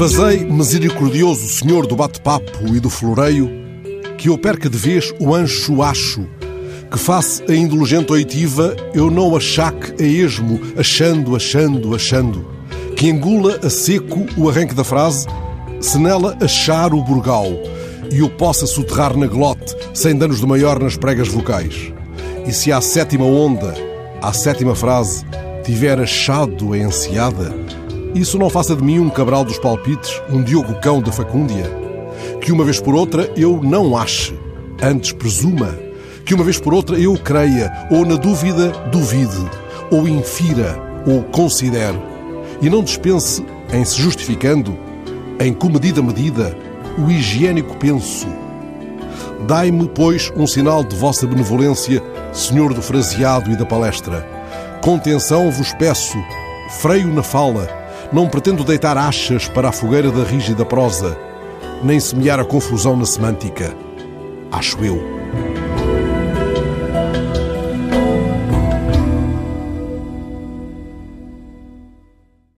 Fazei, misericordioso Senhor do bate-papo e do floreio, que eu perca de vez o ancho acho, que face a indulgente oitiva eu não achaque a esmo, achando, achando, achando, que engula a seco o arranque da frase, se nela achar o burgal e o possa soterrar na glote, sem danos de maior nas pregas vocais. E se à sétima onda, à sétima frase, tiver achado a enseada, isso não faça de mim um cabral dos palpites, um Diogo Cão da Facúndia. Que uma vez por outra eu não ache, antes presuma. Que uma vez por outra eu creia, ou na dúvida duvide, ou infira, ou considere. E não dispense, em se justificando, em comedida medida, o higiênico penso. Dai-me, pois, um sinal de vossa benevolência, Senhor do fraseado e da palestra. Contenção vos peço, freio na fala, não pretendo deitar achas para a fogueira da rígida prosa, nem semear a confusão na semântica. Acho eu.